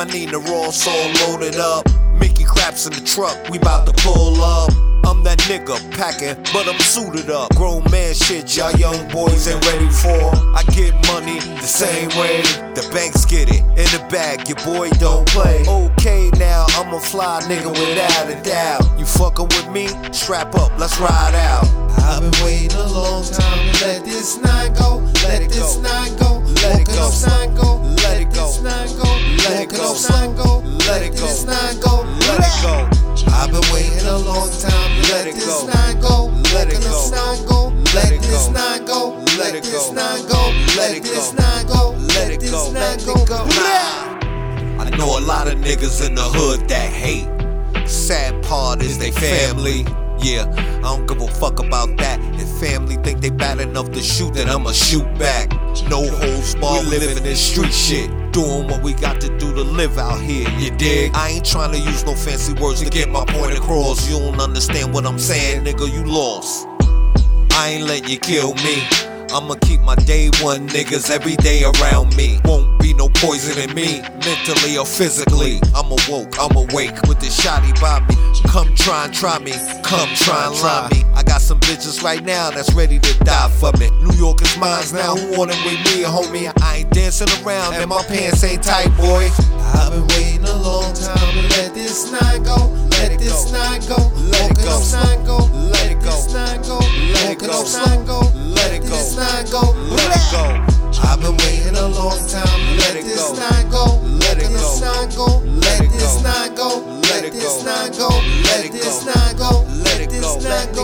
My Nina Ross all loaded up. Mickey Craps in the truck, we bout to pull up. I'm that nigga packing, but I'm suited up. Grown man shit, y'all young boys ain't ready for. I get money the same way the banks get it. In the bag, your boy don't play. Okay, now I'm a fly nigga without a doubt. You fucking with me? Strap up, let's ride out. I've been waiting a long time Let let, this night go. Let it Walking go. up sign go. Let this night go. Let this night go. Let this night go. Let this go. Let go. I know a lot of niggas in the hood that hate. Sad part is they family. Yeah, I don't give a fuck about that. If family think they bad enough to shoot, then I'ma shoot back. No holds barred, living in street shit. Doing what we got to do to live out here, you dig? I ain't trying to use no fancy words to get my point across. You don't understand what I'm saying, nigga, you lost. I ain't let you kill me. I'ma keep my day one niggas every day around me. Won't be no poison in me, mentally or physically. I'm awoke, I'm awake with this shotty by me. Come try and try me, come try and lie me some bitches right now that's ready to die for me. New York is mine now, who wanna with me, homie? I ain't dancing around and my pants ain't tight, boy. I've been waiting a long time to let this night go, let this night go, let it go, let it go, let it go, let it go, let it go, let it go, let it go, let it go. I've been waiting a long time, let this night go, let this night go, let this night go, let this night go, let this night go, let this night go.